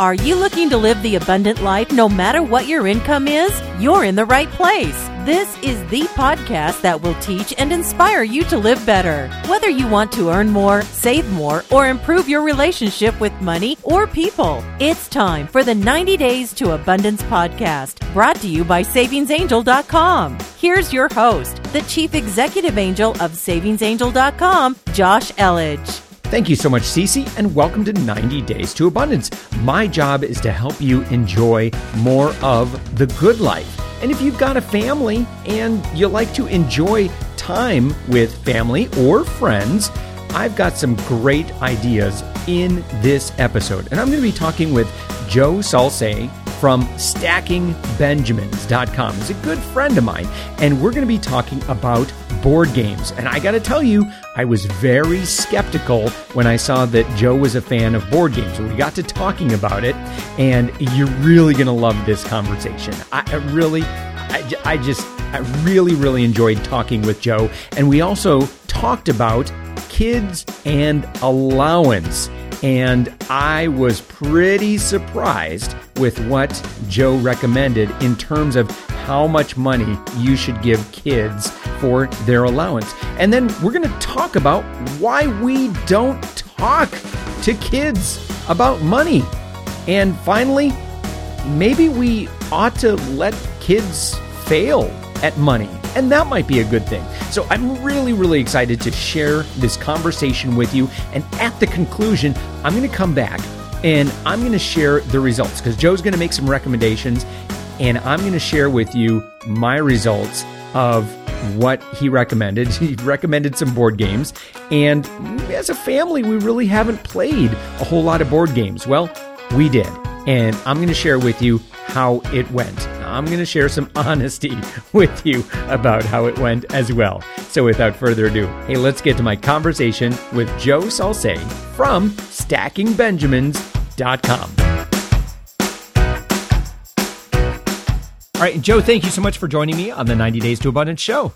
Are you looking to live the abundant life no matter what your income is? You're in the right place. This is the podcast that will teach and inspire you to live better. Whether you want to earn more, save more, or improve your relationship with money or people, it's time for the 90 Days to Abundance podcast, brought to you by SavingsAngel.com. Here's your host, the Chief Executive Angel of SavingsAngel.com, Josh Elledge. Thank you so much, Cece, and welcome to 90 Days to Abundance. My job is to help you enjoy more of the good life. And if you've got a family and you like to enjoy time with family or friends, I've got some great ideas in this episode. And I'm going to be talking with Joe Saul Sehy from stackingbenjamins.com. He's a good friend of mine, and we're going to be talking about board games. And I got to tell you, I was very skeptical when I saw that Joe was a fan of board games. We got to talking about it, and you're really going to love this conversation. I, I really, I, I just, I really, really enjoyed talking with Joe. And we also talked about kids and allowance. And I was pretty surprised with what Joe recommended in terms of how much money you should give kids for their allowance. And then we're going to talk about why we don't talk to kids about money. And finally, maybe we ought to let kids fail at money. And that might be a good thing. So I'm really, really excited to share this conversation with you. And at the conclusion, I'm going to come back and I'm going to share the results because Joe's going to make some recommendations and I'm going to share with you my results of what he recommended. He recommended some board games. And as a family, we really haven't played a whole lot of board games. Well, we did. And I'm going to share with you how it went. I'm going to share some honesty with you about how it went as well. So without further ado, hey, let's get to my conversation with Joe Saul Sehy from stackingbenjamins.com. All right, Joe, thank you so much for joining me on the 90 Days to Abundance show.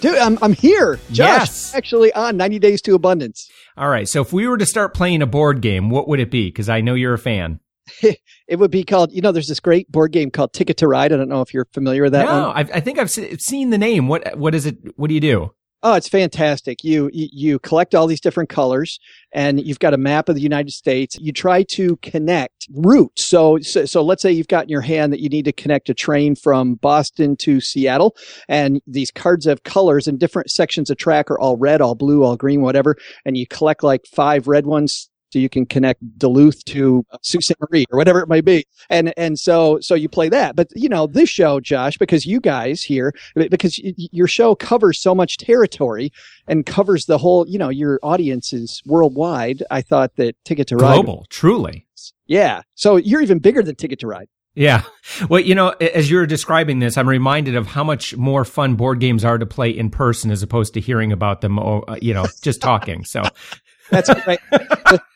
Dude, I'm, I'm here. Josh, Yes. actually on 90 Days to Abundance. All right, so if we were to start playing a board game, what would it be? Because I know you're a fan. It would be called, you know, there's this great board game called Ticket to Ride. I don't know if you're familiar with that no, one. I've, I think I've se- seen the name. What What is it? What do you do? Oh, it's fantastic. You, you collect all these different colors and you've got a map of the United States. You try to connect routes. So, so so let's say you've got in your hand that you need to connect a train from Boston to Seattle and these cards have colors and different sections of track are all red, all blue, all green, whatever, and you collect like five red ones so you can connect Duluth to Sault Ste. Marie or whatever it might be. And, and so, so you play that. But, you know, this show, Josh, because you guys here, because your show covers so much territory and covers the whole, you know, your audience is worldwide. I thought that Ticket to Ride. Global, truly. Yeah. So you're even bigger than Ticket to Ride. Yeah. Well, you know, as you're describing this, I'm reminded of how much more fun board games are to play in person as opposed to hearing about them, oh, uh, you know, just talking. So, That's right.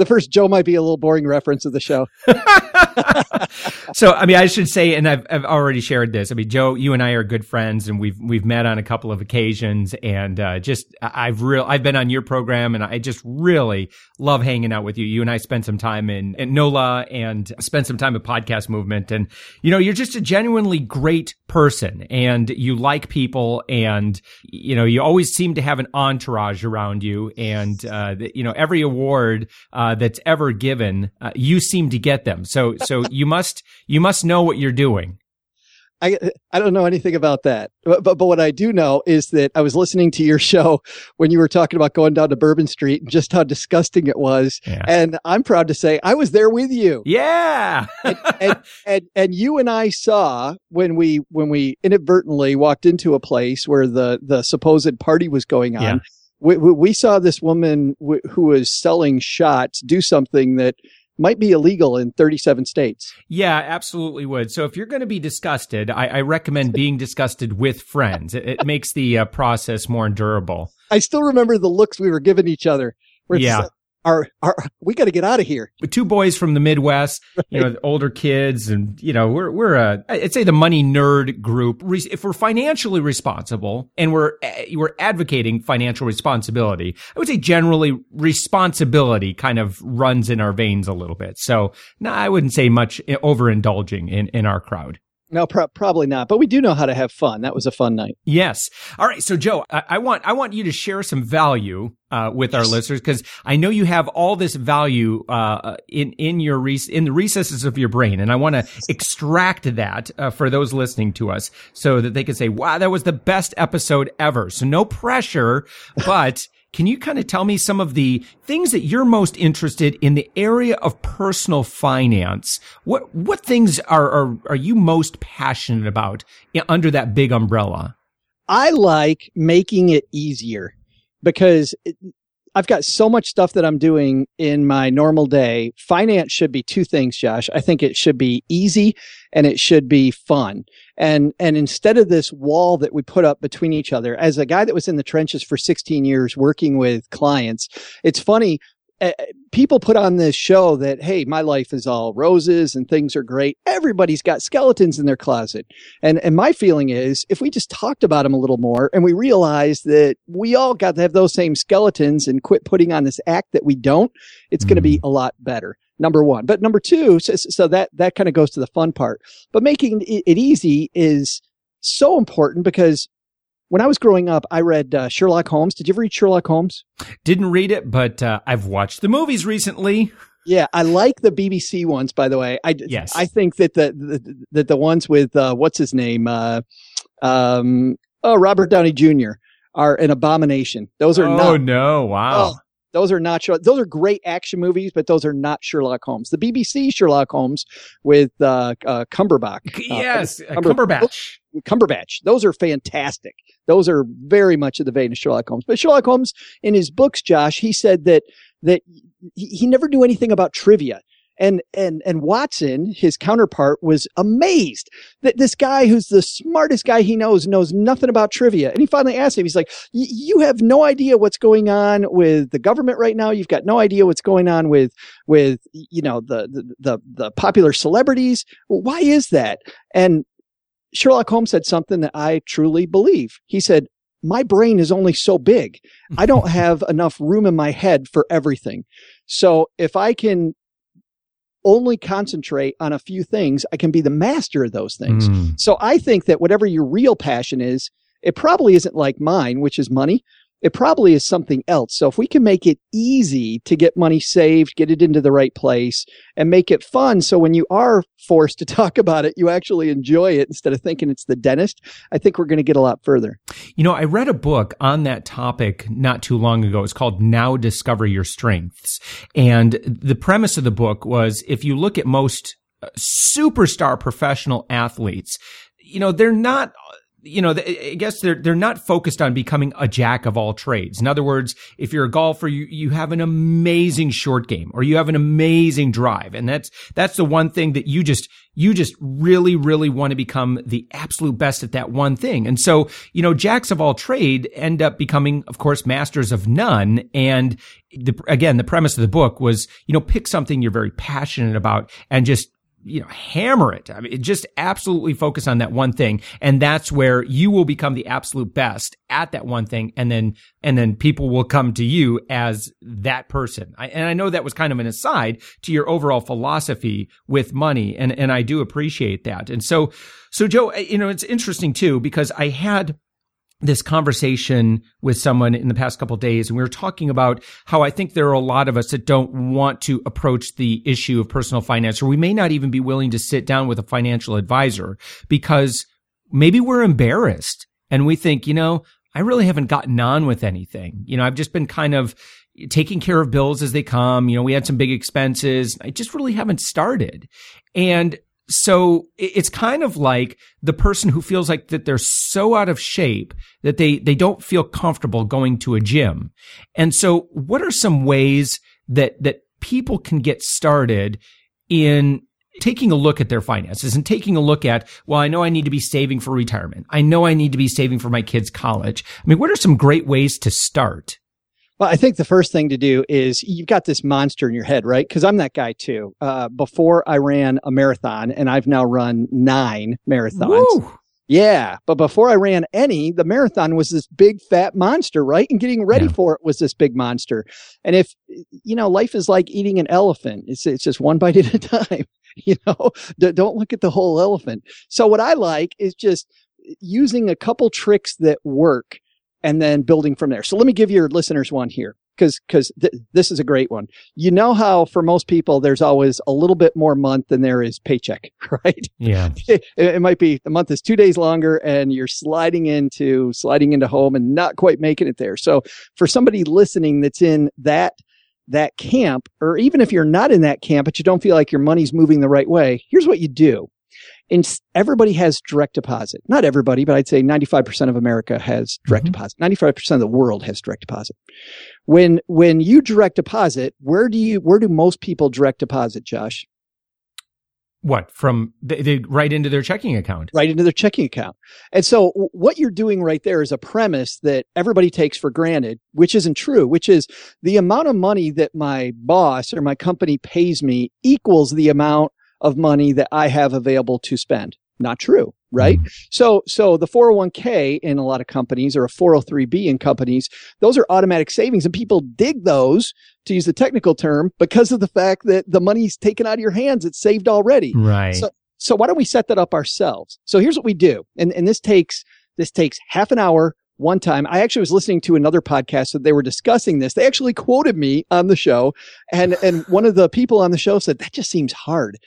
the, first Joe might be a little boring reference of the show. so I mean, I should say, and I've, I've already shared this. I mean, Joe, you and I are good friends, and we've we've met on a couple of occasions, and uh, just I've real I've been on your program, and I just really love hanging out with you. You and I spent some time in, in NOLA and spent some time at Podcast Movement, and you know, you're just a genuinely great person, and you like people, and you know, you always seem to have an entourage around you, and uh, you know, every award uh, that's ever given, uh, you seem to get them. So so you must you must know what you're doing. I I don't know anything about that, but, but but what I do know is that I was listening to your show when you were talking about going down to Bourbon Street and just how disgusting it was, Yeah. and I'm proud to say I was there with you, Yeah. and and and you and I saw when we when we inadvertently walked into a place where the the supposed party was going on. Yeah. We, we, saw this woman w- who was selling shots do something that might be illegal in 37 states. yeah, absolutely would. So if you're going to be disgusted, I, I recommend being disgusted with friends. It, it makes the uh, process more endurable. I still remember the looks we were giving each other. Yeah. Are, are we got to get out of here. Two boys from the Midwest, you know, older kids, and you know, we're we're a I'd say the money nerd group. If we're financially responsible and we're eh, we're advocating financial responsibility, I would say generally responsibility kind of runs in our veins a little bit. So, no, I wouldn't say much overindulging in in our crowd. No, pro- probably not. But we do know how to have fun. That was a fun night. Yes. All right. So, Joe, I, I want I want you to share some value uh, with yes. our listeners because I know you have all this value uh, in in your re- in the recesses of your brain, and I want to extract that uh, for those listening to us so that they can say, "Wow, that was the best episode ever." So, no pressure, but. Can you kind of tell me some of the things that you're most interested in the area of personal finance? What what things are are, are you most passionate about under that big umbrella? I like making it easier because I've got so much stuff that I'm doing in my normal day. Finance should be two things, Josh. I think it should be easy and it should be fun. And, and instead of this wall that we put up between each other, as a guy that was in the trenches for 16 years working with clients, it's funny uh, people put on this show that, hey, my life is all roses and things are great. Everybody's got skeletons in their closet. And, and my feeling is if we just talked about them a little more and we realized that we all got to have those same skeletons and quit putting on this act that we don't, it's mm. going to be a lot better. Number one. But number two, so, so that, that kind of goes to the fun part, but making it easy is so important because when I was growing up, I read uh, Sherlock Holmes. Did you ever read Sherlock Holmes? Didn't read it, but uh, I've watched the movies recently. Yeah, I like the BBC ones. By the way, I yes. I think that the, the that the ones with uh, what's his name, uh, um, oh Robert Downey Jr. are an abomination. Those are oh, not. Oh no! Wow. Oh, those are not Those are great action movies, but those are not Sherlock Holmes. The BBC Sherlock Holmes with uh, uh, Cumberbatch. Yes, uh, Cumberbatch. Cumberbatch. Those are fantastic. Those are very much in the vein of Sherlock Holmes. But Sherlock Holmes, in his books, Josh, he said that that he never knew anything about trivia. And, and, and Watson, his counterpart, was amazed that this guy who's the smartest guy he knows knows nothing about trivia. And he finally asked him, he's like, you have no idea what's going on with the government right now. You've got no idea what's going on with, with, you know, the, the, the, the popular celebrities. why is that? And Sherlock Holmes said something that I truly believe. He said, my brain is only so big. I don't have enough room in my head for everything. So if I can only concentrate on a few things, I can be the master of those things. Mm. So I think that whatever your real passion is, it probably isn't like mine, which is money it probably is something else. So if we can make it easy to get money saved, get it into the right place and make it fun. So when you are forced to talk about it, you actually enjoy it instead of thinking it's the dentist. I think we're going to get a lot further. You know, I read a book on that topic not too long ago. It's called Now Discover Your Strengths. And the premise of the book was if you look at most uh, superstar professional athletes, you know, they're not you know, I guess they're they're not focused on becoming a jack of all trades. In other words, if you're a golfer, you you have an amazing short game or you have an amazing drive, and that's that's the one thing that you just you just really really want to become the absolute best at that one thing. And so, you know, jacks of all trade end up becoming, of course, masters of none. And the, again, the premise of the book was, you know, pick something you're very passionate about and just you know, hammer it. I mean, just absolutely focus on that one thing. And that's where you will become the absolute best at that one thing. And then, and then people will come to you as that person. I, and I know that was kind of an aside to your overall philosophy with money. And, and I do appreciate that. And so, so Joe, you know, it's interesting too, because I had, this conversation with someone in the past couple days and we were talking about how I think there are a lot of us that don't want to approach the issue of personal finance or we may not even be willing to sit down with a financial advisor because maybe we're embarrassed and we think, you know, I really haven't gotten on with anything. You know, I've just been kind of taking care of bills as they come. You know, we had some big expenses. I just really haven't started. And so it's kind of like the person who feels like that they're so out of shape that they, they don't feel comfortable going to a gym. And so what are some ways that, that people can get started in taking a look at their finances and taking a look at, well, I know I need to be saving for retirement. I know I need to be saving for my kids' college. I mean, what are some great ways to start? Well, I think the first thing to do is you've got this monster in your head, right? Because I'm that guy too. Uh, before I ran a marathon, and I've now run nine marathons. Woo! Yeah, but before I ran any, the marathon was this big fat monster, right? And getting ready Yeah. for it was this big monster. And if you know, life is like eating an elephant. It's it's just one bite at a time. You know, D- don't look at the whole elephant. So what I like is just using a couple tricks that work and then building from there. So let me give your listeners one here because because th- this is a great one. You know how for most people there's always a little bit more month than there is paycheck, right? Yeah. it, it might be the month is two days longer and you're sliding into sliding into home and not quite making it there. So for somebody listening that's in that that camp, or even if you're not in that camp, but you don't feel like your money's moving the right way, here's what you do. In, everybody has direct deposit. Not everybody, but I'd say 95% of America has direct Mhm. deposit. 95% of the world has direct deposit. When, when you direct deposit, where do you, where do most people direct deposit, Josh? What from they, they right into their checking account? right into their checking account. And so what you're doing right there is a premise that everybody takes for granted, which isn't true, which is the amount of money that my boss or my company pays me equals the amount of money that I have available to spend. Not true, right? Mm-hmm. So, so the 401k in a lot of companies or a 403b in companies, those are automatic savings and people dig those to use the technical term because of the fact that the money's taken out of your hands. It's saved already. Right. So, so why don't we set that up ourselves? So here's what we do. And, and this takes, this takes half an hour one time. I actually was listening to another podcast that they were discussing this. They actually quoted me on the show and, and one of the people on the show said, that just seems hard.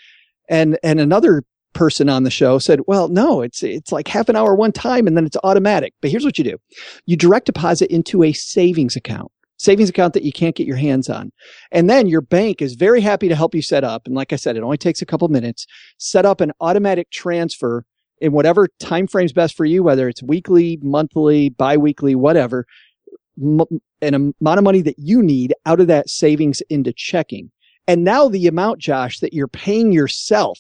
And, and another person on the show said, well, no, it's, it's like half an hour one time and then it's automatic. But here's what you do. You direct deposit into a savings account, savings account that you can't get your hands on. And then your bank is very happy to help you set up. And like I said, it only takes a couple minutes set up an automatic transfer in whatever time frame's best for you, whether it's weekly, monthly, biweekly, whatever, m- an amount of money that you need out of that savings into checking. And now the amount, Josh, that you're paying yourself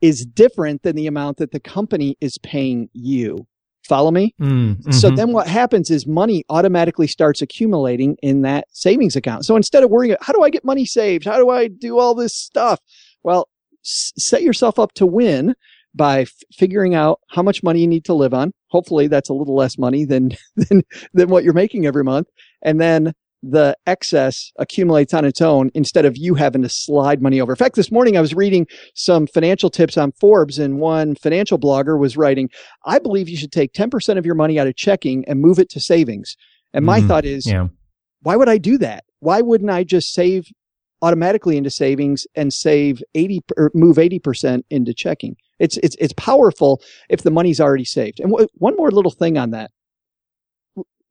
is different than the amount that the company is paying you. Follow me? Mm, So mhm. then what happens is money automatically starts accumulating in that savings account. So instead of worrying, how do I get money saved? How do I do all this stuff? Well, s- set yourself up to win by f- figuring out how much money you need to live on. Hopefully that's a little less money than, than, than what you're making every month. And then the excess accumulates on its own instead of you having to slide money over. In fact, this morning I was reading some financial tips on Forbes and one financial blogger was writing, I believe you should take 10% of your money out of checking and move it to savings. And my Mhm. thought is, yeah. why would I do that? Why wouldn't I just save automatically into savings and save 80 or move 80% into checking? It's, it's, it's powerful if the money's already saved. And w- one more little thing on that.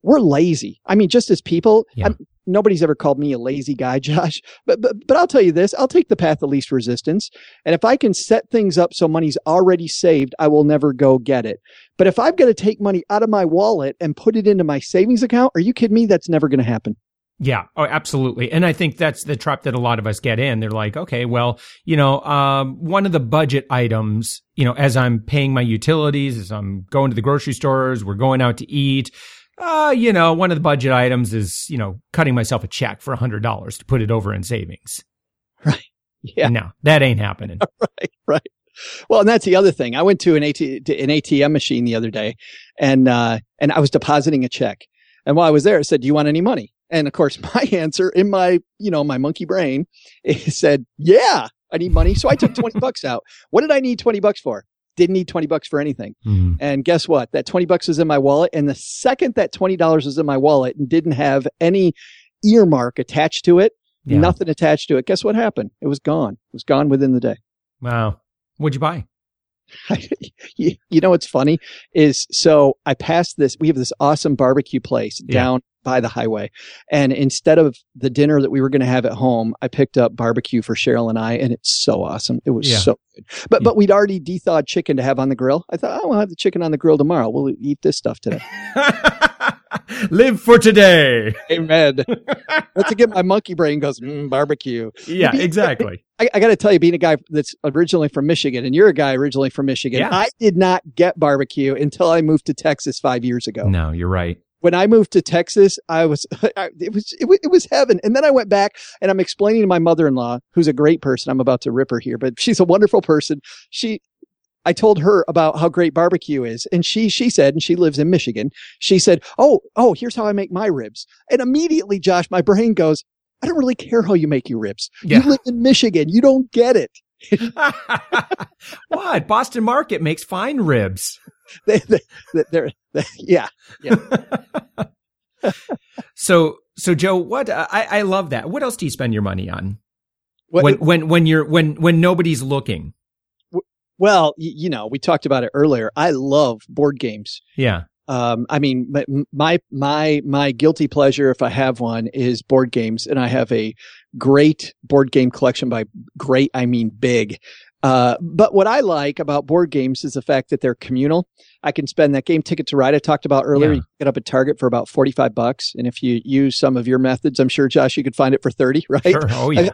We're lazy. I mean, just as people, Yeah. Nobody's ever called me a lazy guy, Josh, but, but, but I'll tell you this, I'll take the path of least resistance. And if I can set things up so money's already saved, I will never go get it. But if I've got to take money out of my wallet and put it into my savings account, are you kidding me? That's never going to happen. Yeah, oh, absolutely. And I think that's the trap that a lot of us get in. They're like, okay, well, you know, um, one of the budget items, you know, as I'm paying my utilities, as I'm going to the grocery stores, we're going out to eat, uh, you know, one of the budget items is, you know, cutting myself a check for a hundred dollars to put it over in savings. Right. Yeah. No, that ain't happening. right, right. Well, and that's the other thing. I went to an AT, to an ATM machine the other day and, uh, and I was depositing a check. And while I was there, it said, do you want any money? And of course, my answer in my, you know, my monkey brain, it said, yeah, I need money. So I took 20 bucks out. What did I need 20 bucks for? Didn't need 20 bucks for anything. Mhm. And guess what? That 20 bucks was in my wallet. And the second that $20 was in my wallet and didn't have any earmark attached to it, Yeah. nothing attached to it, guess what happened? It was gone. It was gone within the day. Wow. What'd you buy? you, you know what's funny is so I passed this. We have this awesome barbecue place Yeah. down by the highway, and instead of the dinner that we were going to have at home, I picked up barbecue for Cheryl and I, and it's so awesome. It was Yeah. so good. But Yeah. but we'd already de-thawed chicken to have on the grill. I thought, oh, we'll have the chicken on the grill tomorrow. We'll eat this stuff today. Live for today. Amen. Once again, my monkey brain goes mm, barbecue. Yeah, exactly. I, I got to tell you, being a guy that's originally from Michigan, and you're a guy originally from Michigan, Yeah. I did not get barbecue until I moved to Texas five years ago. No, you're right. When I moved to Texas, I was, I, it was, it was, it was heaven. And then I went back and I'm explaining to my mother-in-law, who's a great person. I'm about to rip her here, but she's a wonderful person. She, I told her about how great barbecue is. And she, she said, and she lives in Michigan. She said, Oh, oh, here's how I make my ribs. And immediately, Josh, my brain goes, I don't really care how you make your ribs. Yeah. You live in Michigan. You don't get it. what? Boston Market makes fine ribs. They, they, they're, they, yeah. So, so Joe, what I, I love that. What else do you spend your money on What- when when when you're when when nobody's looking? well, you know, we talked about it earlier. I love board games. Yeah. Um, I mean, my, my, my guilty pleasure, if I have one, is board games. And I have a great board game collection by great, I mean big. Uh, but what I like about board games is the fact that they're communal. I can spend that game ticket to ride I talked about earlier. Yeah. You get up at Target for about 45 bucks. And if you use some of your methods, I'm sure Josh, you could find it for 30, right? Sure. Oh yeah.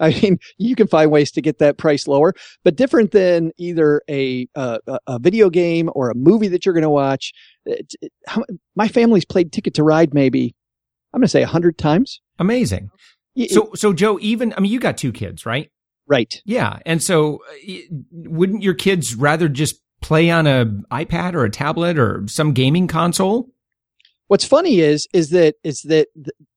I mean, you can find ways to get that price lower, but different than either a uh, a- video game or a movie that you're going to watch. It- it- how, my family's played Ticket to Ride maybe I'm going to say a hundred times. Amazing. Y- So so Joe, even I mean, you got two kids, right? Right. Yeah. And so, uh, wouldn't your kids rather just play on a iPad or a tablet or some gaming console? What's funny is is that is that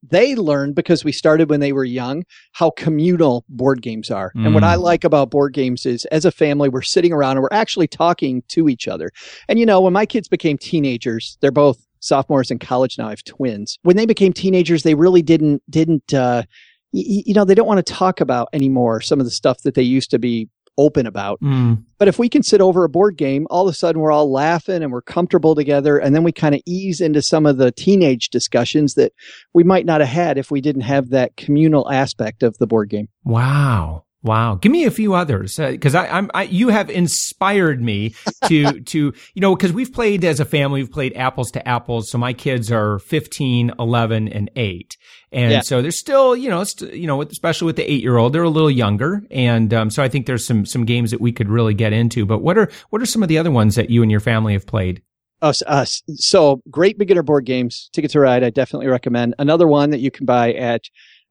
they learned because we started when they were young how communal board games are. And what Mm. I like about board games is as a family we're sitting around and we're actually talking to each other. And you know, when my kids became teenagers, they're both sophomores in college now. I have twins. When they became teenagers, they really didn't didn't uh y- you know, they don't want to talk about anymore some of the stuff that they used to be open about. Mm. But if we can sit over a board game, all of a sudden we're all laughing and we're comfortable together. And then we kind of ease into some of the teenage discussions that we might not have had if we didn't have that communal aspect of the board game. Wow. Wow. Give me a few others. Uh, cause I, I'm, I, you have inspired me to, to, you know, cause we've played as a family, we've played apples to apples. So my kids are 15, 11 and eight. And Yeah. so they're still, you know, st- you know, with- especially with the eight year old, they're a little younger. And, um, so I think there's some, some games that we could really get into, but what are, what are some of the other ones that you and your family have played? Us, us. So great beginner board games. Ticket to Ride, I definitely recommend. Another one that you can buy at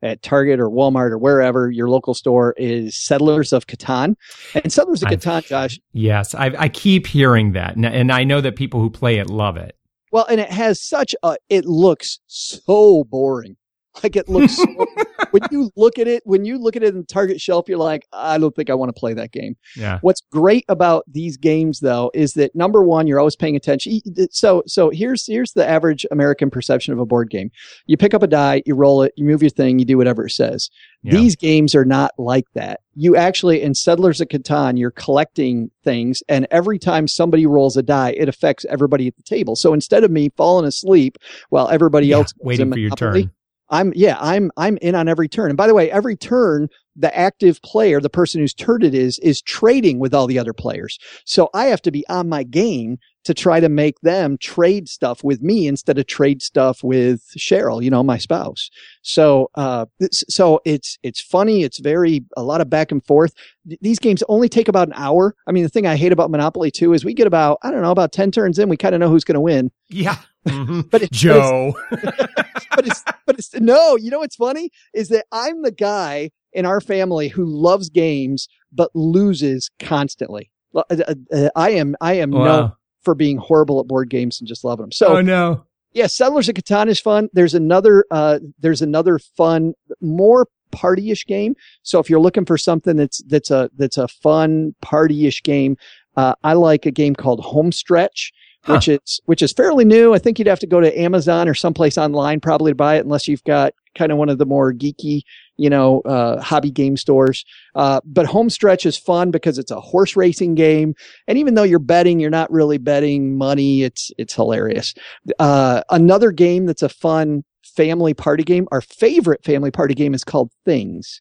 at Target or Walmart or wherever your local store is Settlers of Catan. And Settlers of I've- Catan, Josh, Yes. I, I keep hearing that. And, and I know that people who play it love it. well, and it has such a, it looks so boring. Like it looks so, when you look at it, when you look at it in the Target shelf, you're like, I don't think I want to play that game. Yeah. What's great about these games though is that number one, you're always paying attention. So, so here's, here's the average American perception of a board game. You pick up a die, you roll it, you move your thing, you do whatever it says. Yeah. These games are not like that. You actually, in Settlers of Catan, you're collecting things and every time somebody rolls a die, it affects everybody at the table. So instead of me falling asleep while everybody Yeah, else waiting for your turn. I'm yeah, I'm I'm in on every turn. And by the way, every turn the active player, the person whose turn it is, is trading with all the other players. So I have to be on my game to try to make them trade stuff with me instead of trade stuff with Cheryl, you know, my spouse. So, uh, so it's, it's funny. It's very, a lot of back and forth. Th- These games only take about an hour. I mean, the thing I hate about Monopoly too is we get about, I don't know, about 10 turns in, we kind of know who's going to win. Yeah. Mhm. But, it, but it's Joe. but it's but it's no you know what's funny? Is that i'm the guy in our family who loves games but loses constantly. Uh, uh, uh, i am i am known for being horrible at board games and just loving them so oh no. yeah settlers of catan is fun. There's another uh there's another fun more partyish game. So if you're looking for something that's that's a that's a fun partyish game uh, i like a game called homestretch Huh. which is which is fairly new i think you'd have to go to amazon or someplace online probably to buy it unless you've got kind of one of the more geeky you know uh, hobby game stores uh, but homestretch is fun because it's a horse racing game and even though you're betting you're not really betting money it's it's hilarious uh, another game that's a fun family party game. Our favorite family party game is called Things.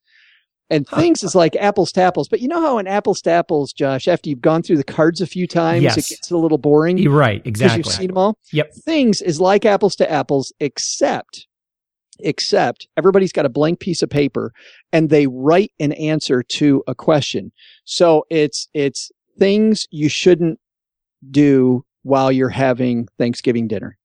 And Things is like apples to apples. But you know how in apples to apples, Josh, after you've gone through the cards a few times, Yes. it gets a little boring You're right. because Exactly. you've seen them all. Yep. Things is like apples to apples, except except everybody's got a blank piece of paper and they write an answer to a question. So it's it's things you shouldn't do while you're having Thanksgiving dinner.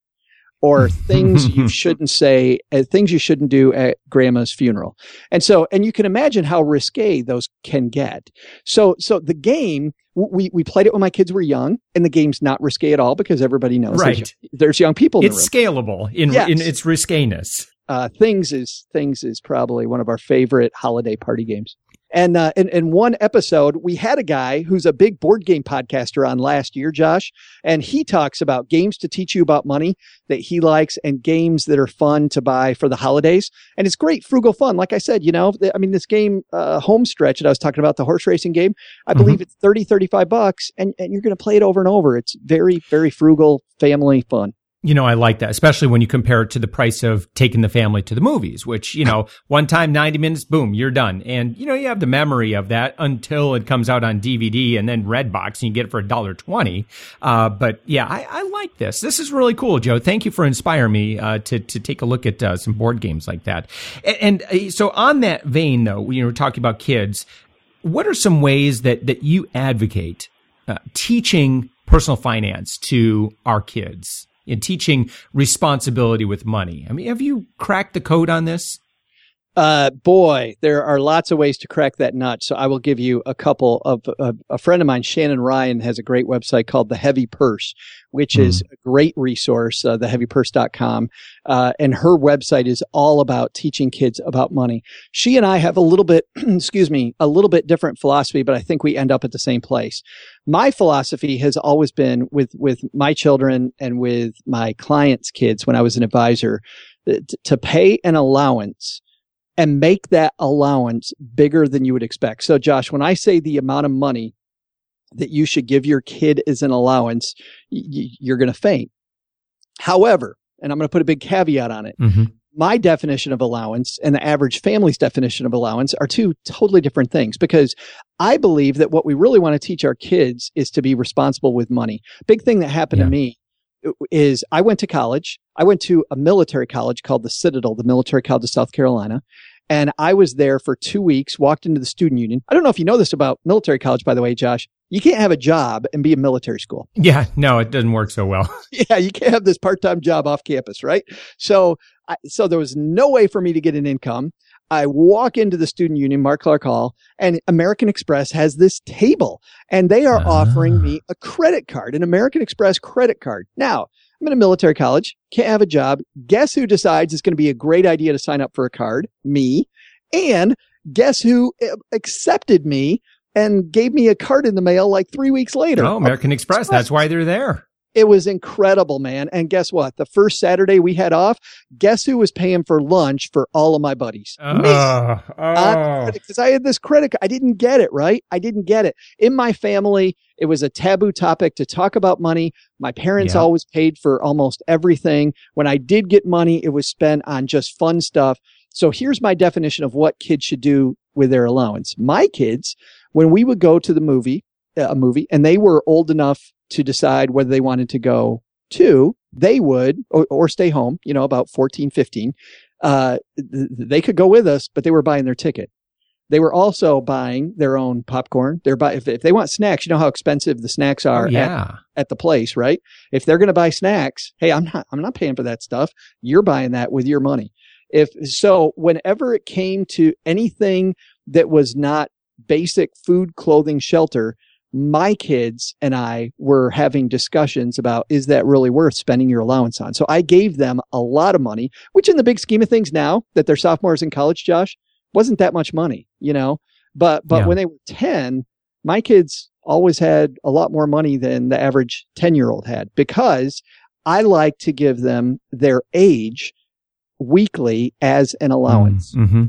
Or things you shouldn't say, uh, things you shouldn't do at grandma's funeral. And so, and you can imagine how risque those can get. So, so the game, we, we played it when my kids were young and the game's not risque at all because everybody knows right. there's, there's young people. it's scalable in, yes. in its risqueness. Uh, things is things is probably one of our favorite holiday party games. And uh, in, in one episode, we had a guy who's a big board game podcaster on last year, Josh, and he talks about games to teach you about money that he likes and games that are fun to buy for the holidays. And it's great, frugal fun. Like I said, you know, I mean, this game, uh, home stretch that I was talking about, the horse racing game, I mm-hmm. believe it's 30, 35 bucks and, and you're going to play it over and over. It's very, very frugal family fun. You know, I like that, especially when you compare it to the price of taking the family to the movies, which, you know, one time, 90 minutes, boom, you're done. And, you know, you have the memory of that until it comes out on DVD and then Redbox and you get it for a dollar twenty. Uh, but yeah, I, I, like this. This is really cool, Joe. Thank you for inspiring me, uh, to, to take a look at, uh, some board games like that. And, and uh, so on that vein, though, you know, we're talking about kids. What are some ways that, that you advocate, uh, teaching personal finance to our kids? In teaching responsibility with money. I mean, have you cracked the code on this? Uh, boy, there are lots of ways to crack that nut. So I will give you a couple of, uh, a friend of mine, Shannon Ryan, has a great website called The Heavy Purse, which mm. is a great resource, uh, theheavypurse.com. Uh, and her website is all about teaching kids about money. She and I have a little bit, excuse me, a little bit different philosophy, but I think we end up at the same place. My philosophy has always been with, with my children and with my clients' kids when I was an advisor to pay an allowance and make that allowance bigger than you would expect. So, Josh, when I say the amount of money that you should give your kid as an allowance, y- you're going to faint. However, and I'm going to put a big caveat on it. Mm-hmm. My definition of allowance and the average family's definition of allowance are two totally different things because I believe that what we really want to teach our kids is to be responsible with money. Big thing that happened yeah. to me is I went to college. I went to a military college called the Citadel, the military college of South Carolina. And I was there for two weeks, walked into the student union. I don't know if you know this about military college, by the way, Josh. You can't have a job and be a military school. Yeah, no, it doesn't work so well. yeah, you can't have this part-time job off campus, right? So, I, so there was no way for me to get an income. I walk into the student union, Mark Clark Hall, and American Express has this table and they are ah. offering me a credit card, an American Express credit card. Now, I'm in a military college, can't have a job. Guess who decides it's going to be a great idea to sign up for a card? Me. And guess who uh, accepted me and gave me a card in the mail like three weeks later? Oh, American Express. Express. That's why they're there. It was incredible, man. And guess what? The first Saturday we had off, guess who was paying for lunch for all of my buddies? Uh, Me. Because oh. I had this credit. card. I didn't get it, right? I didn't get it. In my family, it was a taboo topic to talk about money. My parents yeah. always paid for almost everything. When I did get money, it was spent on just fun stuff. So here's my definition of what kids should do with their allowance. My kids, when we would go to the movie, a movie, and they were old enough to decide whether they wanted to go to, they would, or, or stay home, you know, about 14, 15. Uh, th- they could go with us, but they were buying their ticket. They were also buying their own popcorn. They're buy if, if they want snacks, you know how expensive the snacks are oh, yeah. at, at the place, right? If they're going to buy snacks, hey, I'm not, I'm not paying for that stuff. You're buying that with your money. If so, whenever it came to anything that was not basic food, clothing, shelter, my kids and I were having discussions about is that really worth spending your allowance on? So I gave them a lot of money, which in the big scheme of things now that they're sophomores in college, Josh, wasn't that much money, you know? But, but yeah. when they were 10, my kids always had a lot more money than the average 10 year old had because I like to give them their age weekly as an allowance. Mm-hmm.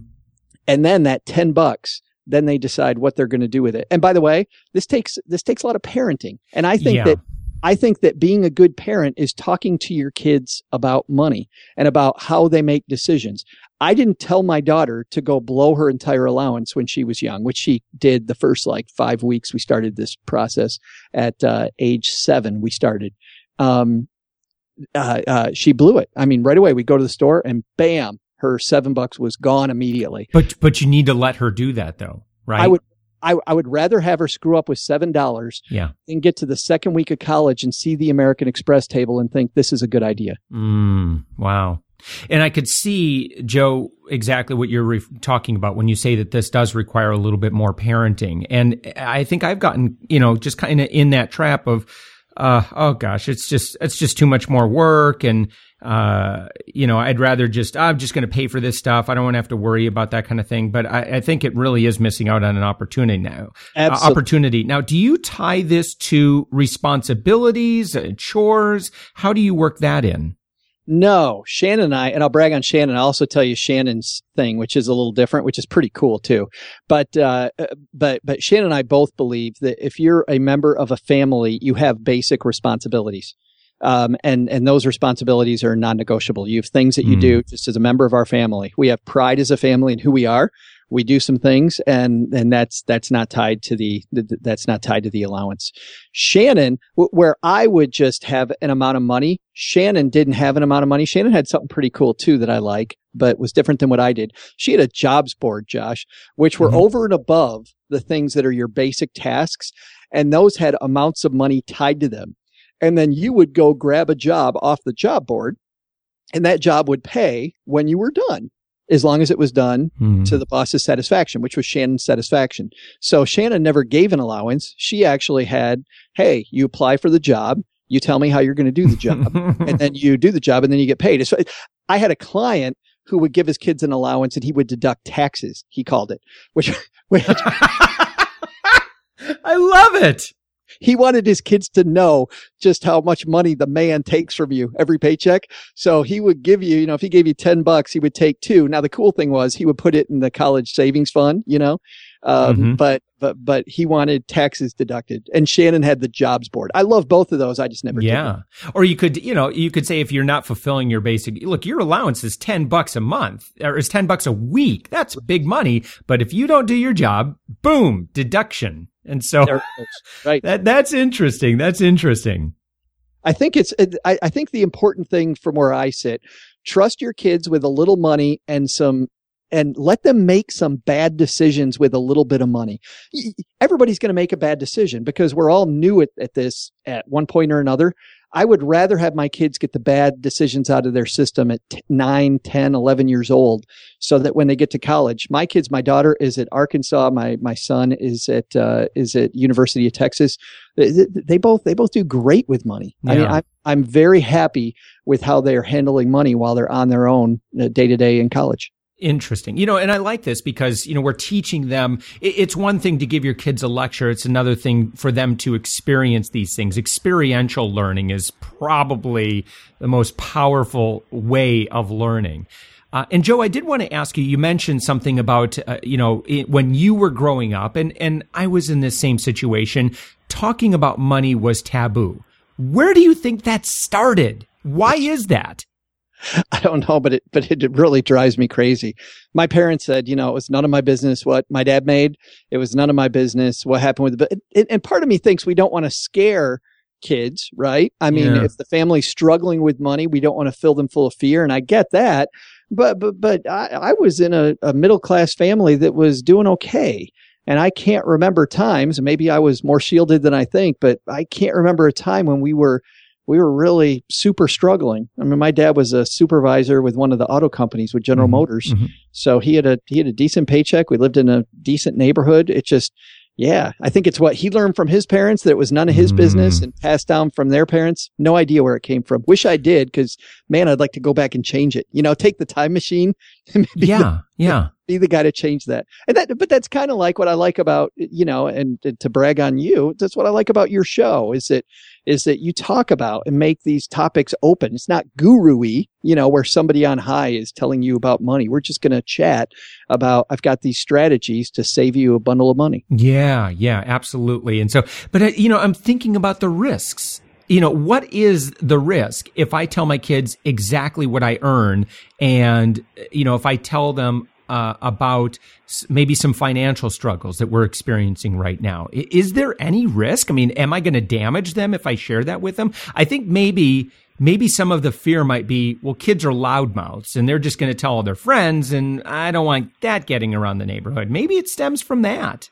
And then that 10 bucks then they decide what they're going to do with it. And by the way, this takes this takes a lot of parenting. And I think yeah. that I think that being a good parent is talking to your kids about money and about how they make decisions. I didn't tell my daughter to go blow her entire allowance when she was young, which she did the first like five weeks. We started this process at uh, age seven. We started. Um, uh, uh, she blew it. I mean, right away we go to the store and bam, her seven bucks was gone immediately. But but you need to let her do that though, right? I would I, I would rather have her screw up with seven dollars Yeah. than get to the second week of college and see the American Express table and think this is a good idea. Mm, wow. And I could see, Joe, exactly what you're re- talking about when you say that this does require a little bit more parenting. And I think I've gotten, you know, just kind of in that trap of, uh, oh gosh, it's just, it's just too much more work. And, uh, you know, I'd rather just, I'm just going to pay for this stuff. I don't want to have to worry about that kind of thing. But I, I think it really is missing out on an opportunity now. Uh, opportunity. Now, do you tie this to responsibilities, uh, chores? How do you work that in? No, Shannon and I, and I'll brag on Shannon. I'll also tell you Shannon's thing, which is a little different, which is pretty cool too. But, uh, uh, but, but Shannon and I both believe that if you're a member of a family, you have basic responsibilities. Um, and, and those responsibilities are non-negotiable. You have things that you Hmm. do just as a member of our family. We have pride as a family in who we are. We do some things and, and that's, that's not tied to the, th- th- that's not tied to the allowance. Shannon, w- where I would just have an amount of money, Shannon didn't have an amount of money. Shannon had something pretty cool too that I like, but was different than what I did. She had a jobs board, Josh, which were Mhm. over and above the things that are your basic tasks. And those had amounts of money tied to them. And then you would go grab a job off the job board and that job would pay when you were done, as long as it was done Hmm. to the boss's satisfaction, which was Shannon's satisfaction. So Shannon never gave an allowance. She actually had, hey, you apply for the job, you tell me how you're going to do the job, and then you do the job, and then you get paid. So I had a client who would give his kids an allowance, and he would deduct taxes. He called it, which, which I love it. He wanted his kids to know just how much money the man takes from you every paycheck. So he would give you, you know, if he gave you 10 bucks, he would take two. Now the cool thing was he would put it in the college savings fund, you know, um, Mhm. but, but, but he wanted taxes deducted and Shannon had the jobs board. I love both of those. I just never Yeah. Or you could, you know, you could say if you're not fulfilling your basic, look, your allowance is 10 bucks a month or is 10 bucks a week. That's big money. But if you don't do your job, boom, deduction. And so There it goes. Right. that, that's interesting. That's interesting. I think it's, I, I think the important thing from where I sit, trust your kids with a little money and some, and let them make some bad decisions with a little bit of money. Y- y- Everybody's going to make a bad decision because we're all new at, at this at one point or another. I would rather have my kids get the bad decisions out of their system at t- 9, 10, 11 years old so that when they get to college, my kids, my daughter is at Arkansas, my, my son is at, uh, is at University of Texas. They, they- they both, they both do great with money. I mean, I'm, I'm very happy with how they're handling money while they're on their own day to day in college. Interesting. You know, and I like this because, you know, we're teaching them. It's one thing to give your kids a lecture. It's another thing for them to experience these things. Experiential learning is probably the most powerful way of learning. Uh, and Joe, I did want to ask you, you mentioned something about, uh, you know, it, when you were growing up and, and I was in this same situation, talking about money was taboo. Where do you think that started? Why is that? I don't know, but it but it really drives me crazy. My parents said, you know, it was none of my business what my dad made. It was none of my business what happened with it. And, and part of me thinks we don't want to scare kids, right? I mean, Yeah. if the family's struggling with money, we don't want to fill them full of fear, and I get that. But but but I, I was in a, a middle class family that was doing okay. And I can't remember times, maybe I was more shielded than I think, but I can't remember a time when we were we were really super struggling. I mean, my dad was a supervisor with one of the auto companies with General Mhm, Motors. mhm. So he had a, he had a decent paycheck. We lived in a decent neighborhood. It just, yeah, I think it's what he learned from his parents that it was none of his Mm. business and passed down from their parents. No idea where it came from. Wish I did because man, I'd like to go back and change it. You know, take the time machine and maybe Yeah. Yeah. be the guy to change that. And that, but that's kind of like what I like about, you know, and, and to brag on you, that's what I like about your show is that, is that you talk about and make these topics open. It's not guru-y, you know, where somebody on high is telling you about money. We're just going to chat about, I've got these strategies to save you a bundle of money. Yeah, yeah, absolutely. And so, but uh, you know, I'm thinking about the risks. You know, what is the risk if I tell my kids exactly what I earn and, you know, if I tell them uh, about maybe some financial struggles that we're experiencing right now. Is there any risk? I mean, am I going to damage them if I share that with them? I think maybe maybe some of the fear might be, well, kids are loudmouths and they're just going to tell all their friends, and I don't want that getting around the neighborhood. Maybe it stems from that.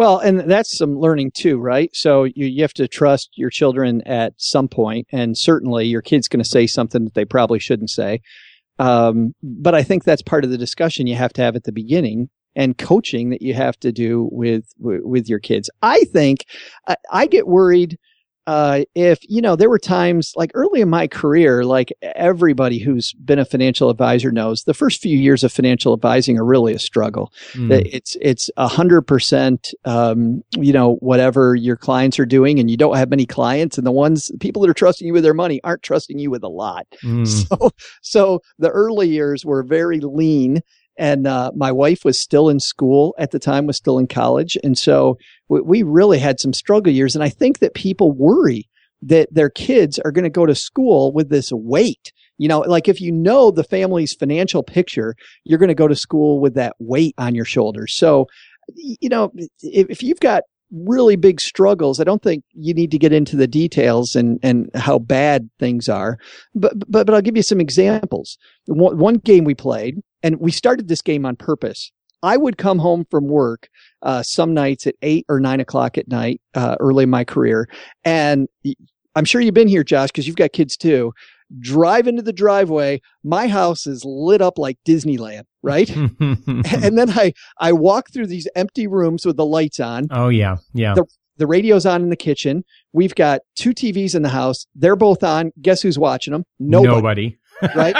Well, and that's some learning too, right? So you, you have to trust your children at some point, and certainly your kid's going to say something that they probably shouldn't say. Um, but I think that's part of the discussion you have to have at the beginning and coaching that you have to do with with your kids. I think I, I get worried uh, if you know there were times like early in my career like everybody who's been a financial advisor knows the first few years of financial advising are really a struggle mm. it's it's a hundred percent um, you know whatever your clients are doing and you don't have many clients and the ones people that are trusting you with their money aren't trusting you with a lot mm. so so the early years were very lean and uh, my wife was still in school at the time was still in college. And so we, we really had some struggle years. And i think that people worry that their kids are going to go to school with this weight. You know like if you know the family's financial picture you're going to go to school with that weight on your shoulders. So you know if, if you've got really big struggles. I don't think you need to get into the details and, and how bad things are, but, but, but I'll give you some examples. One, one game we played, and we started this game on purpose. I would come home from work uh, some nights at eight or nine o'clock at night, uh, early in my career, and I'm sure you've been here, Josh, because you've got kids too. Drive into the driveway. My house is lit up like Disneyland, right? and then I I walk through these empty rooms with the lights on. Oh yeah, yeah. The, the radio's on in the kitchen. We've got two TVs in the house. They're both on. Guess who's watching them? Nobody. Nobody. right?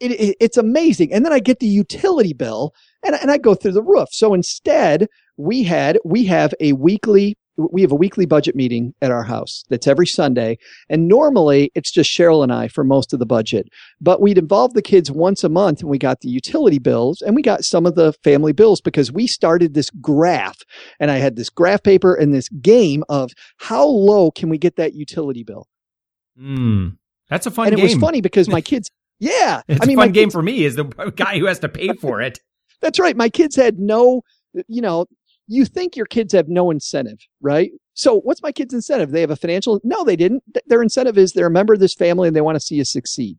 it, it, it's amazing. And then I get the utility bill and, and I go through the roof. So instead, we had, we have a weekly, we have a weekly budget meeting at our house that's every Sunday. And normally it's just Cheryl and I for most of the budget, but we'd involve the kids once a month and we got the utility bills and we got some of the family bills because we started this graph and I had this graph paper and this game of how low can we get that utility bill? Mm. That's a fun and game. it was funny because my kids yeah. It's I mean, a fun game kids, for me is the guy who has to pay for it. That's right. My kids had no, you know, you think your kids have no incentive, right? So what's my kid's incentive? They have a financial, no, they didn't. Their incentive is they're a member of this family and they want to see you succeed.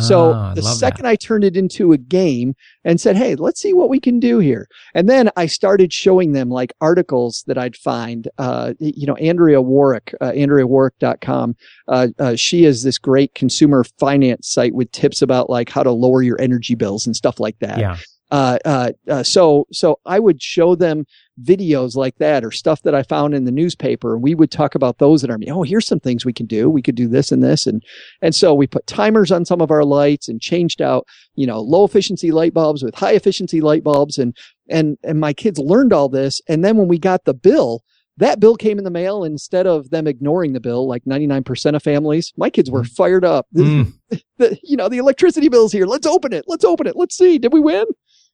so ah, the second that. I turned it into a game and said, Hey, let's see what we can do here. And then I started showing them like articles that I'd find, uh, you know, Andrea Woroch, uh, AndreaWoroch.com. Uh, uh, she is this great consumer finance site with tips about like how to lower your energy bills and stuff like that. Yeah. Uh, uh, uh, so, so I would show them videos like that or stuff that I found in the newspaper. And we would talk about those at our meeting. Oh, here's some things we can do. We could do this and this. And, and so we put timers on some of our lights and changed out, you know, low efficiency light bulbs with high efficiency light bulbs. And, and, and my kids learned all this. And then when we got the bill, that bill came in the mail. Instead of them ignoring the bill, like 99% of families, my kids were mm. fired up. Mm. the, you know, the electricity bill's here. Let's open it. Let's open it. Let's see. Did we win?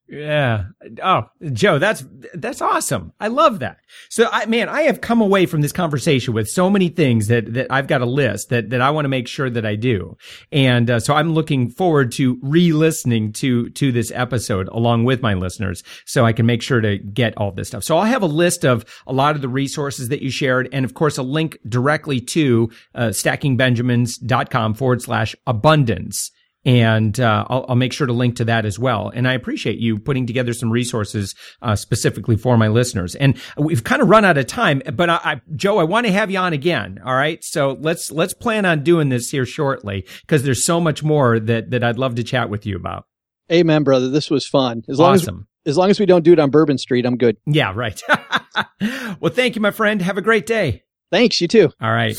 Yeah. Oh, Joe, that's that's awesome. I love that. So, I man, I have come away from this conversation with so many things that that I've got a list that that I want to make sure that I do, and uh, so I'm looking forward to re-listening to to this episode along with my listeners, so I can make sure to get all this stuff. So, I'll have a list of a lot of the resources that you shared, and of course, a link directly to uh, stackingbenjamins.com forward slash abundance and uh, I'll, I'll, make sure to link to that as well. And I appreciate you putting together some resources uh, specifically for my listeners. And we've kind of run out of time, but I, I, Joe, I want to have you on again. All right, so let's let's plan on doing this here shortly because there's so much more that that I'd love to chat with you about. Amen, brother. This was fun. As long awesome. as as long as we don't do it on Bourbon Street, I'm good. Yeah, right. well, thank you, my friend. Have a great day. Thanks. You too. All right.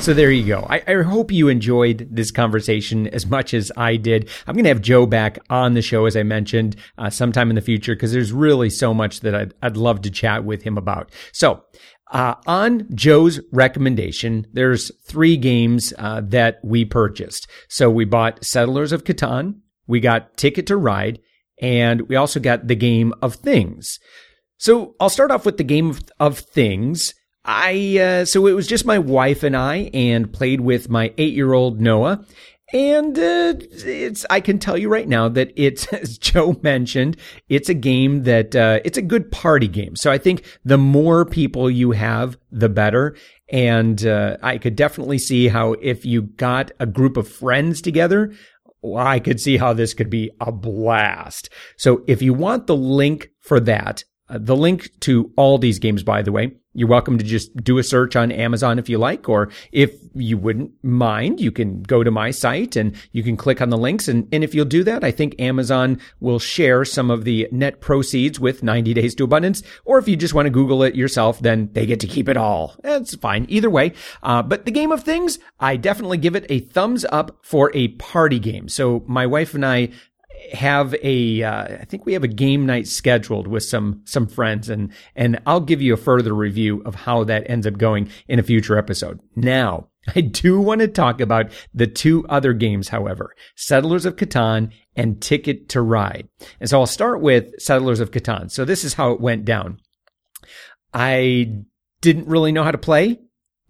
So there you go. I, I, hope you enjoyed this conversation as much as I did. I'm going to have Joe back on the show, as I mentioned, uh, sometime in the future, because there's really so much that I'd, I'd love to chat with him about. So, uh, on Joe's recommendation, there's three games uh, that we purchased. So we bought Settlers of Catan, we got Ticket to Ride, and we also got the game of Things. So I'll start off with the game of, of Things. I uh, so it was just my wife and I, and played with my eight-year-old Noah. And uh, it's I can tell you right now that it's as Joe mentioned, it's a game that uh, it's a good party game. So I think the more people you have, the better. And uh, I could definitely see how if you got a group of friends together, well, I could see how this could be a blast. So if you want the link for that, Uh, the link to all these games, by the way, you're welcome to just do a search on Amazon if you like, or if you wouldn't mind, you can go to my site and you can click on the links. And, and if you'll do that, I think Amazon will share some of the net proceeds with 90 Days to Abundance. Or if you just want to Google it yourself, then they get to keep it all. That's fine. Either way. Uh, but the game of things, I definitely give it a thumbs up for a party game. So my wife and I have a, uh, I think we have a game night scheduled with some some friends, and and I'll give you a further review of how that ends up going in a future episode. Now, I do want to talk about the two other games, however, Settlers of Catan and Ticket to Ride. And so I'll start with Settlers of Catan. So this is how it went down. I didn't really know how to play.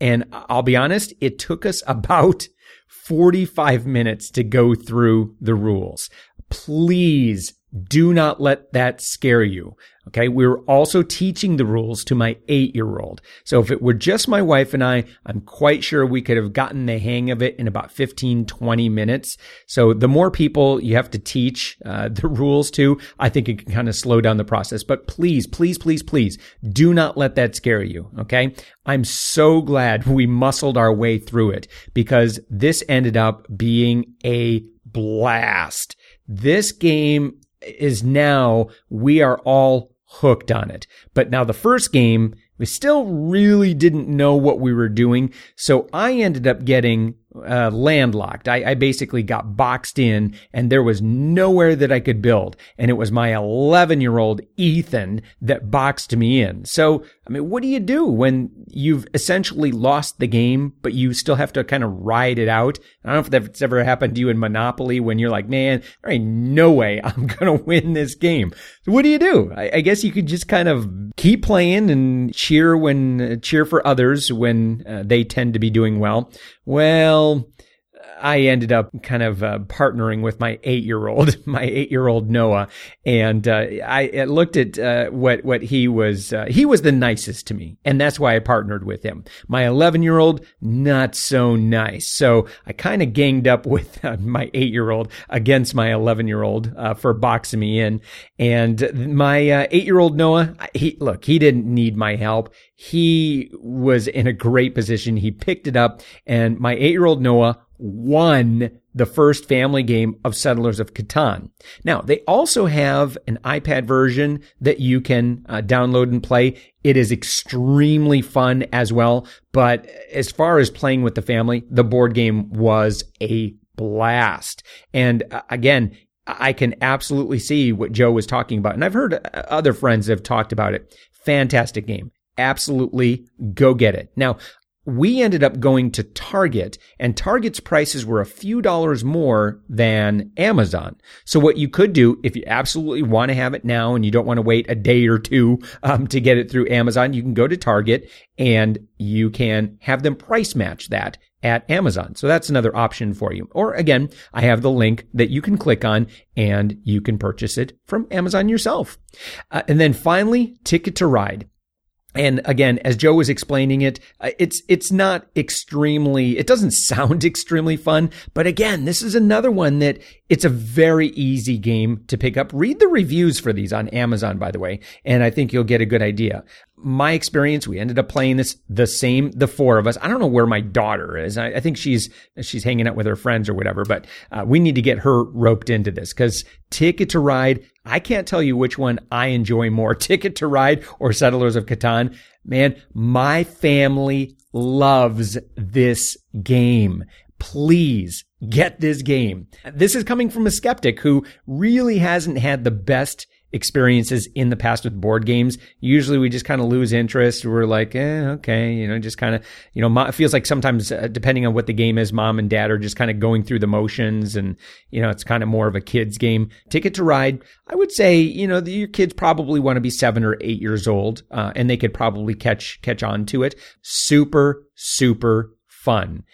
And I'll be honest, it took us about 45 minutes to go through the rules please do not let that scare you. Okay. We are also teaching the rules to my eight year old. So if it were just my wife and I, I'm quite sure we could have gotten the hang of it in about 15, 20 minutes. So the more people you have to teach uh, the rules to, I think it can kind of slow down the process. But please, please, please, please do not let that scare you. Okay. I'm so glad we muscled our way through it because this ended up being a blast. This game is now, we are all hooked on it. But now the first game, we still really didn't know what we were doing. So I ended up getting uh, landlocked. I, I, basically got boxed in and there was nowhere that I could build. And it was my 11 year old Ethan that boxed me in. So, I mean, what do you do when you've essentially lost the game, but you still have to kind of ride it out? I don't know if that's ever happened to you in Monopoly when you're like, man, there ain't no way I'm going to win this game. So what do you do? I, I, guess you could just kind of keep playing and cheer when, uh, cheer for others when uh, they tend to be doing well. Well, I ended up kind of uh, partnering with my eight year old, my eight year old Noah, and uh, I looked at uh, what what he was. Uh, he was the nicest to me, and that's why I partnered with him. My eleven year old, not so nice. So I kind of ganged up with uh, my eight year old against my eleven year old uh, for boxing me in, and my eight year old Noah. He look, he didn't need my help. He was in a great position. He picked it up, and my eight year old Noah won the first family game of Settlers of Catan. Now, they also have an iPad version that you can uh, download and play. It is extremely fun as well. But as far as playing with the family, the board game was a blast. And uh, again, I can absolutely see what Joe was talking about. And I've heard uh, other friends have talked about it. Fantastic game absolutely go get it. Now, we ended up going to Target and Target's prices were a few dollars more than Amazon. So what you could do if you absolutely want to have it now and you don't want to wait a day or two um, to get it through Amazon, you can go to Target and you can have them price match that at Amazon. So that's another option for you. Or again, I have the link that you can click on and you can purchase it from Amazon yourself. Uh, and then finally, Ticket to Ride. And again, as Joe was explaining it, uh, it's, it's not extremely, it doesn't sound extremely fun, but again, this is another one that it's a very easy game to pick up. Read the reviews for these on Amazon, by the way, and I think you'll get a good idea. My experience, we ended up playing this the same, the four of us. I don't know where my daughter is. I, I think she's, she's hanging out with her friends or whatever, but uh, we need to get her roped into this because Ticket to Ride I can't tell you which one I enjoy more, Ticket to Ride or Settlers of Catan. Man, my family loves this game. Please get this game. This is coming from a skeptic who really hasn't had the best experiences in the past with board games. Usually we just kind of lose interest. We're like, eh, okay, you know, just kind of, you know, it feels like sometimes uh, depending on what the game is, mom and dad are just kind of going through the motions and, you know, it's kind of more of a kid's game. Ticket to Ride, I would say, you know, the, your kids probably want to be seven or eight years old, uh, and they could probably catch, catch on to it. Super, super fun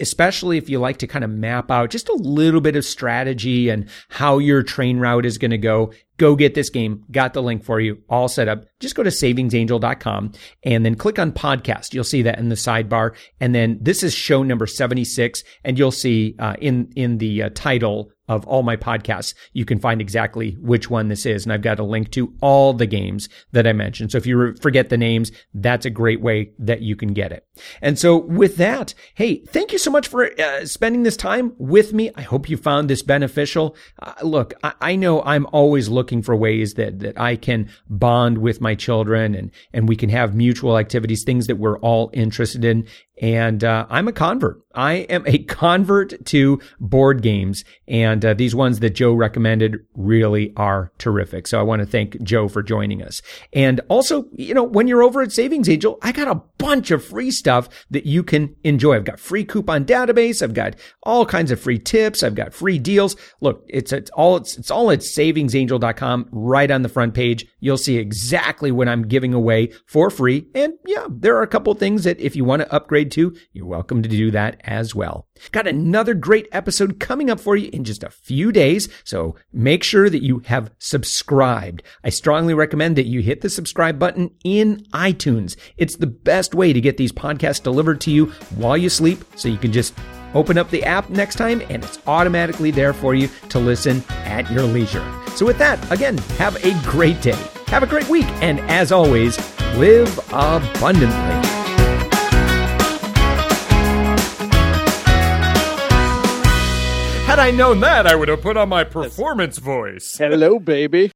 especially if you like to kind of map out just a little bit of strategy and how your train route is going to go. Go get this game. Got the link for you all set up. Just go to savingsangel.com and then click on podcast. You'll see that in the sidebar. And then this is show number 76 and you'll see uh, in, in the uh, title of all my podcasts, you can find exactly which one this is. And I've got a link to all the games that I mentioned. So if you forget the names, that's a great way that you can get it. And so with that, hey, thank you so much for uh, spending this time with me. I hope you found this beneficial. Uh, look, I-, I know I'm always looking for ways that, that I can bond with my children and, and we can have mutual activities, things that we're all interested in. And uh, I'm a convert. I am a convert to board games. And uh, these ones that Joe recommended really are terrific. So I want to thank Joe for joining us. And also, you know, when you're over at Savings Angel, I got a bunch of free stuff that you can enjoy. I've got free coupon database. I've got all kinds of free tips. I've got free deals. Look, it's, it's all, it's, it's all at savingsangel.com right on the front page. You'll see exactly what I'm giving away for free. And yeah, there are a couple things that if you want to upgrade to, you're welcome to do that as well. Got another great episode coming up for you in just a few days. So make sure that you have subscribed. I strongly recommend that you hit the subscribe button in iTunes. It's the best way to get these podcasts delivered to you while you sleep so you can just open up the app next time and it's automatically there for you to listen at your leisure. So with that, again, have a great day. Have a great week. And as always, live abundantly. Had I known that, I would have put on my performance voice. Hello, baby.